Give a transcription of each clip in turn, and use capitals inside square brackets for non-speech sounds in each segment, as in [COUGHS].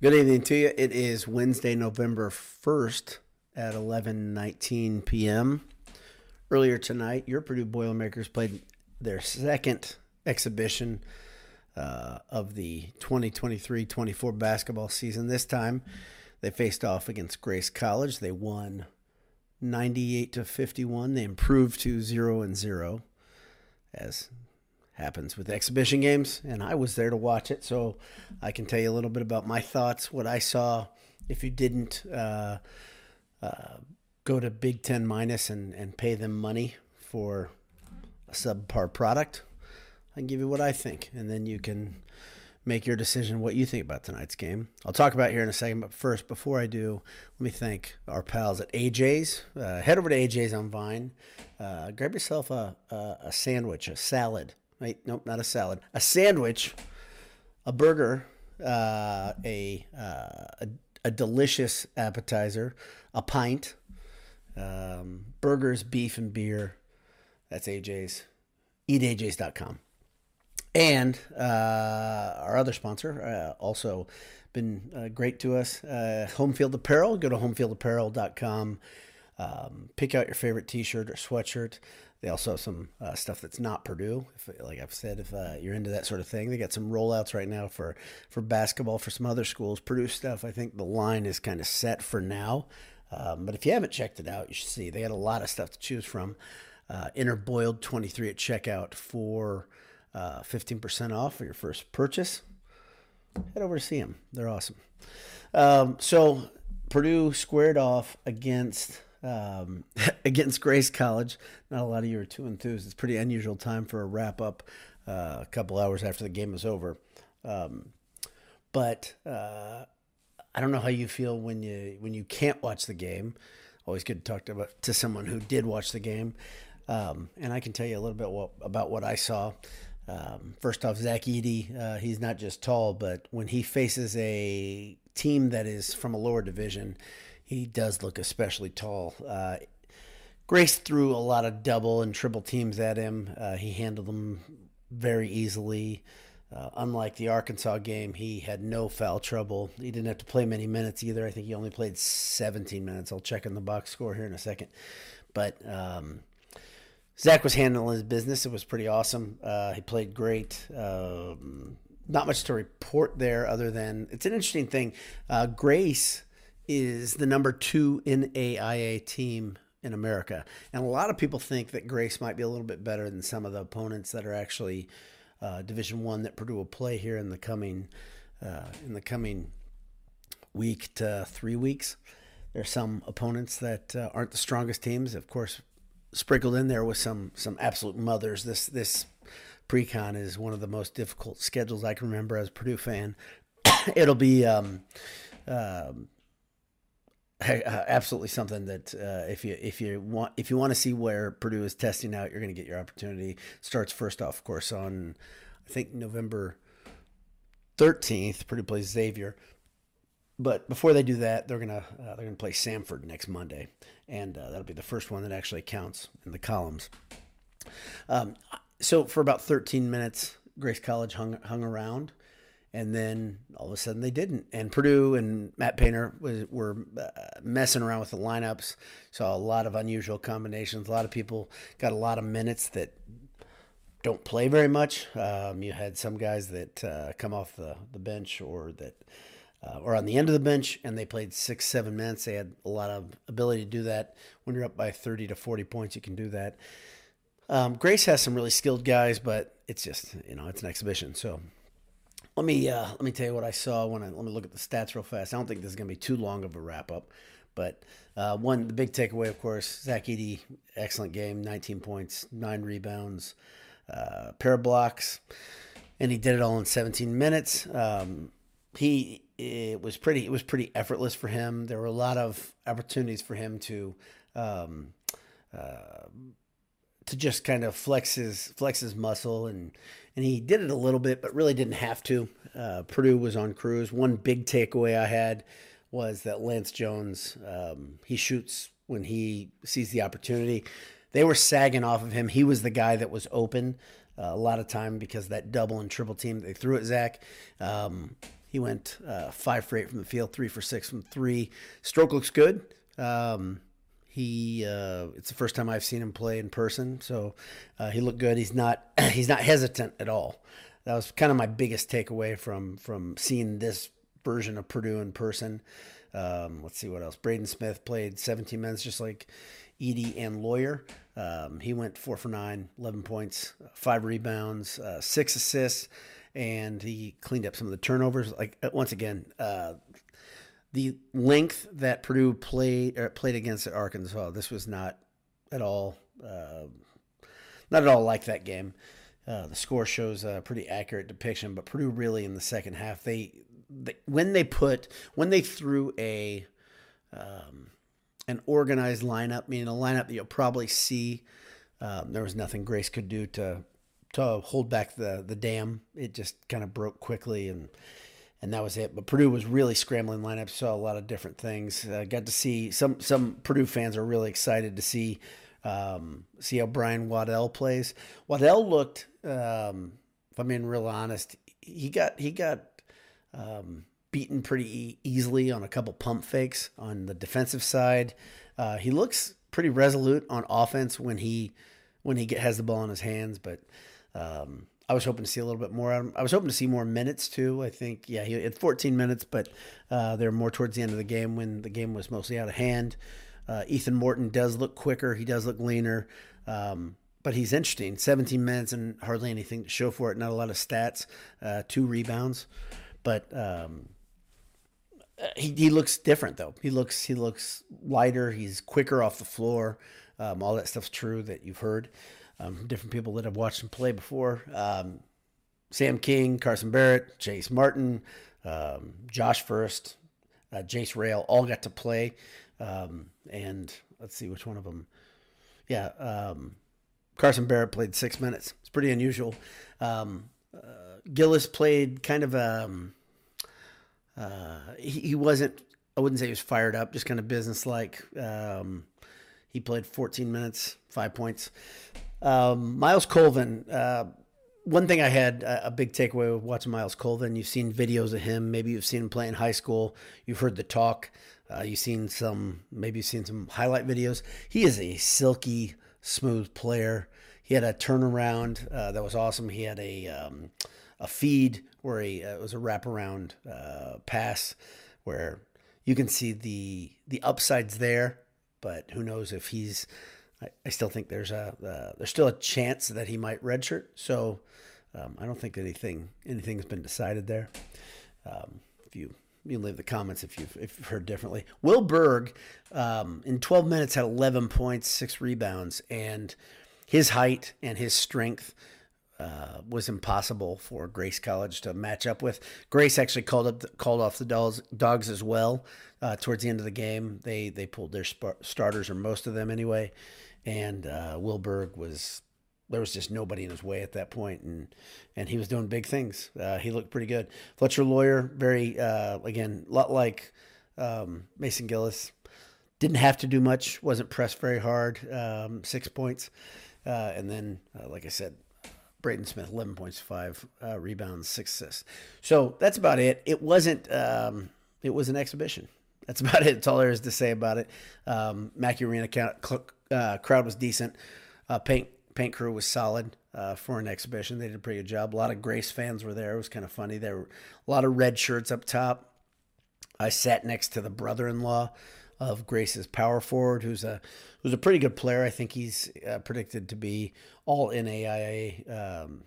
Good evening to you. It is Wednesday, November 1st at 11:19 p.m. Earlier tonight, your Purdue Boilermakers played their second exhibition uh, of the 2023-24 basketball season. This time, they faced off against Grace College. They won 98 to 51. They improved to 0 and 0 as happens with exhibition games, and I was there to watch it, so I can tell you a little bit about my thoughts, what I saw. If you didn't uh, uh, go to Big Ten minus and, and pay them money for a subpar product, I can give you what I think, and then you can make your decision what you think about tonight's game. I'll talk about here in a second, but first, before I do, let me thank our pals at AJ's. Uh, head over to AJ's on Vine. Uh, grab yourself a, a, a sandwich, a salad, Wait, nope, not a salad. A sandwich, a burger, uh, a, uh, a, a delicious appetizer, a pint, um, burgers, beef, and beer. That's AJ's. EatAJ's.com. And uh, our other sponsor, uh, also been uh, great to us, uh, Homefield Apparel. Go to homefieldapparel.com. Um, pick out your favorite t shirt or sweatshirt. They also have some uh, stuff that's not Purdue. If, like I've said, if uh, you're into that sort of thing, they got some rollouts right now for for basketball for some other schools. Purdue stuff, I think the line is kind of set for now. Um, but if you haven't checked it out, you should see they got a lot of stuff to choose from. Uh, Inner Boiled 23 at checkout for uh, 15% off for your first purchase. Head over to see them; they're awesome. Um, so Purdue squared off against um, [LAUGHS] against Grace College. Not a lot of you are too enthused. It's pretty unusual time for a wrap up uh, a couple hours after the game is over. Um, but uh, I don't know how you feel when you when you can't watch the game. Always good to talk to, to someone who did watch the game. Um, and I can tell you a little bit what, about what I saw. Um, first off, Zach Edey, uh, he's not just tall, but when he faces a team that is from a lower division, he does look especially tall. Uh, Grace threw a lot of double and triple teams at him. Uh, he handled them very easily. Uh, unlike the Arkansas game, he had no foul trouble. He didn't have to play many minutes either. I think he only played 17 minutes. I'll check in the box score here in a second. But um, Zach was handling his business. It was pretty awesome. Uh, he played great. Um, not much to report there other than it's an interesting thing. Uh, Grace is the number two NAIA team in America. And a lot of people think that Grace might be a little bit better than some of the opponents that are actually uh, Division One that Purdue will play here in the coming uh, in the coming week to three weeks. There's some opponents that uh, aren't the strongest teams, of course, sprinkled in there with some some absolute mothers. This this pre-con is one of the most difficult schedules I can remember as a Purdue fan. [COUGHS] It'll be um, um, uh, absolutely something that uh, if you if you want if you want to see where Purdue is testing out, you're going to get your opportunity. Starts first off, of course, on I think November 13th. Purdue plays Xavier, but before they do that, they're gonna uh, they're gonna play Samford next Monday, and uh, that'll be the first one that actually counts in the columns. Um, so for about 13 minutes, Grace College hung hung around and then all of a sudden they didn't. And Purdue and Matt Painter was, were uh, messing around with the lineups. Saw a lot of unusual combinations. A lot of people got a lot of minutes that don't play very much. Um, you had some guys that uh, come off the, the bench or that uh, or on the end of the bench, and they played six, seven minutes. They had a lot of ability to do that. When you're up by 30 to 40 points, you can do that. Um, Grace has some really skilled guys, but it's just you know it's an exhibition, so let me uh, let me tell you what I saw when I let me look at the stats real fast. I don't think this is going to be too long of a wrap up, but uh, one the big takeaway, of course, Zach Edey, excellent game, 19 points, nine rebounds, uh, pair of blocks, and he did it all in 17 minutes. Um, he it was pretty it was pretty effortless for him. There were a lot of opportunities for him to. Um, uh, to just kind of flex his flex his muscle and and he did it a little bit, but really didn't have to. Uh, Purdue was on cruise. One big takeaway I had was that Lance Jones um, he shoots when he sees the opportunity. They were sagging off of him. He was the guy that was open uh, a lot of time because that double and triple team they threw at Zach. Um, He went uh, five for eight from the field, three for six from three. Stroke looks good. Um, he uh, it's the first time I've seen him play in person, so uh, he looked good. He's not [CLEARS THROAT] he's not hesitant at all. That was kind of my biggest takeaway from from seeing this version of Purdue in person. Um, let's see what else. Braden Smith played 17 minutes, just like Edey and Loyer. Um, he went four for nine, 11 points, five rebounds, uh, six assists, and he cleaned up some of the turnovers. Like uh, once again, uh, the length that Purdue played uh, played against Arkansas, this was not at all uh, not at all like that game. Uh, the score shows a pretty accurate depiction, but Purdue really in the second half they, they when they put when they threw a um, an organized lineup, meaning a lineup that you'll probably see. Um, there was nothing Grace could do to to hold back the the dam. It just kind of broke quickly and and that was it. But Purdue was really scrambling lineups, saw a lot of different things. Uh, got to see some some Purdue fans are really excited to see um, see how Brian Waddell plays. Waddell looked, um, if I'm being real honest, he got he got um, beaten pretty easily on a couple pump fakes on the defensive side. Uh, he looks pretty resolute on offense when he when he get, has the ball in his hands, but um, I was hoping to see a little bit more. I was hoping to see more minutes too. I think, yeah, he had 14 minutes, but uh, they're more towards the end of the game when the game was mostly out of hand. Uh, Ethan Morton does look quicker. He does look leaner, um, but he's interesting. 17 minutes and hardly anything to show for it. Not a lot of stats. Uh, two rebounds, but um, uh, he, he looks different though. He looks he looks lighter. He's quicker off the floor. Um, all that stuff's true that you've heard um, different people that have watched him play before. Um, Sam King, Carson Barrett, Chase Martin, um, Josh Furst, uh, Jace Rayl all got to play. Um, and let's see which one of them. Yeah, um, Carson Barrett played six minutes. It's pretty unusual. Um, uh, Gillis played kind of a. Uh, he, he, wasn't. I wouldn't say he was fired up. Just kind of business-like. he played 14 minutes, five points. Um, Myles Colvin. Uh, one thing I had a big takeaway with watching Myles Colvin. You've seen videos of him. Maybe you've seen him play in high school. You've heard the talk. Uh, you've seen some. Maybe you've seen some highlight videos. He is a silky, smooth player. He had a turnaround uh, that was awesome. He had a um, a feed where he, uh, it was a wraparound uh, pass where you can see the the upsides there, but who knows if he's I, I still think there's a uh, there's still a chance that he might redshirt. So um, I don't think anything anything's been decided there. Um, if you you leave the comments if you've if you've heard differently. Will Berg um, in 12 minutes had 11 points, six rebounds, and his height and his strength. Uh, was impossible for Grace College to match up with. Grace actually called up called off the dogs, dogs as well uh, towards the end of the game. They they pulled their sp- starters or most of them anyway, and uh, Will Berg was there was just nobody in his way at that point, and and he was doing big things. Uh, he looked pretty good. Fletcher Loyer, very uh, again, a lot like um, Mason Gillis, didn't have to do much, wasn't pressed very hard, um, six points, uh, and then like I said. Braden Smith, 11 points, five uh, rebounds, six assists. So that's about it. It wasn't, um, it was an exhibition. That's [LAUGHS] about it. That's all there is to say about it. Um, Mackey Arena uh, crowd was decent. Uh, paint paint crew was solid uh, for an exhibition. They did a pretty good job. A lot of Grace fans were there. It was kind of funny. There were a lot of red shirts up top. I sat next to the brother-in-law of Grace's power forward, who's a who's a pretty good player. I think he's uh, predicted to be all NAIA, um,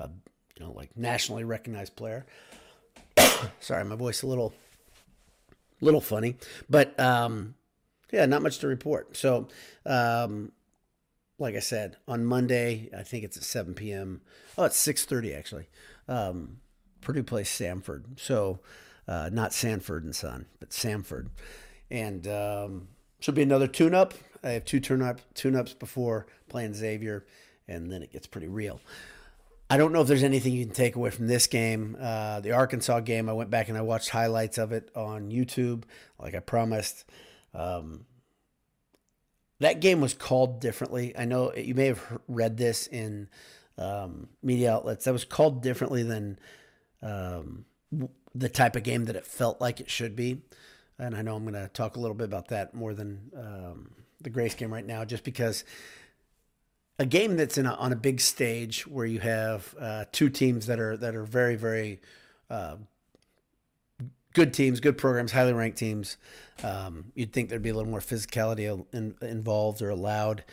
uh, you know, like nationally recognized player. [COUGHS] Sorry, my voice a little little funny, but um, yeah, not much to report. So, um, like I said, on Monday, I think it's at 7 p.m. Oh, it's 6:30 actually. Um, Purdue plays Samford, so uh, not Sanford and Son, but Samford, and um, should be another tune-up. I have two tune-up tune-ups before playing Xavier, and then it gets pretty real. I don't know if there's anything you can take away from this game. Uh, the Arkansas game, I went back and I watched highlights of it on YouTube, like I promised. Um, that game was called differently. I know you may have read this in um, media outlets. That was called differently than um, the type of game that it felt like it should be. And I know I'm going to talk a little bit about that more than um, the Grace game right now, just because a game that's in a, on a big stage where you have uh, two teams that are that are very very uh, good teams, good programs, highly ranked teams. Um, you'd think there'd be a little more physicality in, involved or allowed.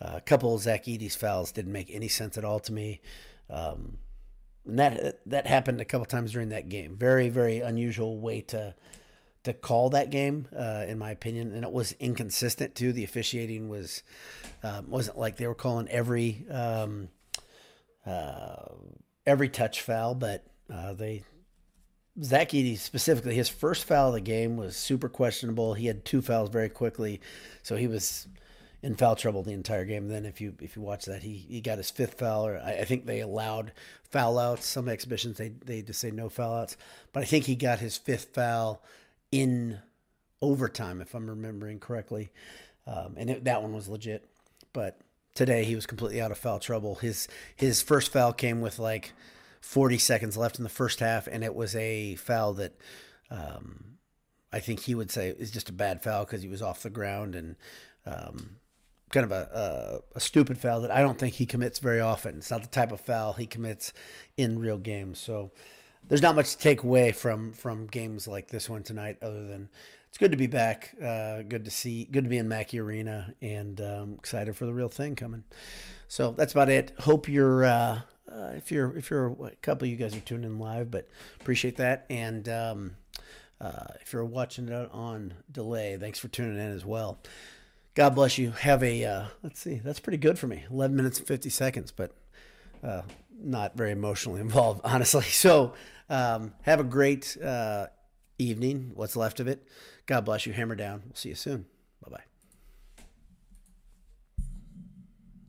Uh, a couple of Zach Edey's fouls didn't make any sense at all to me. Um, and that that happened a couple times during that game. Very very unusual way to to call that game, uh, in my opinion, and it was inconsistent too. The officiating was um, wasn't like they were calling every um, uh, every touch foul, but uh, they Zach Edey specifically his first foul of the game was super questionable. He had two fouls very quickly, so he was in foul trouble the entire game. Then if you if you watch that, he he got his fifth foul. Or I, I think they allowed foul outs. Some exhibitions they they just say no foul outs, but I think he got his fifth foul in overtime if I'm remembering correctly, um, and it, that one was legit. But today he was completely out of foul trouble. His his first foul came with like 40 seconds left in the first half, and it was a foul that. Um, I think he would say is just a bad foul because he was off the ground and um, kind of a, a, a, stupid foul that I don't think he commits very often. It's not the type of foul he commits in real games. So there's not much to take away from from games like this one tonight, other than it's good to be back. Uh, good to see. Good to be in Mackey Arena, and um, excited for the real thing coming. So that's about it. Hope you're. Uh, uh, if you're if you're a couple of you guys are tuning in live, but appreciate that. And um, uh, if you're watching it on delay, thanks for tuning in as well. God bless you. Have a, uh, let's see, that's pretty good for me. 11 minutes and 50 seconds, but uh, not very emotionally involved, [LAUGHS] honestly. So um, have a great uh, evening, what's left of it. God bless you. Hammer down. We'll see you soon.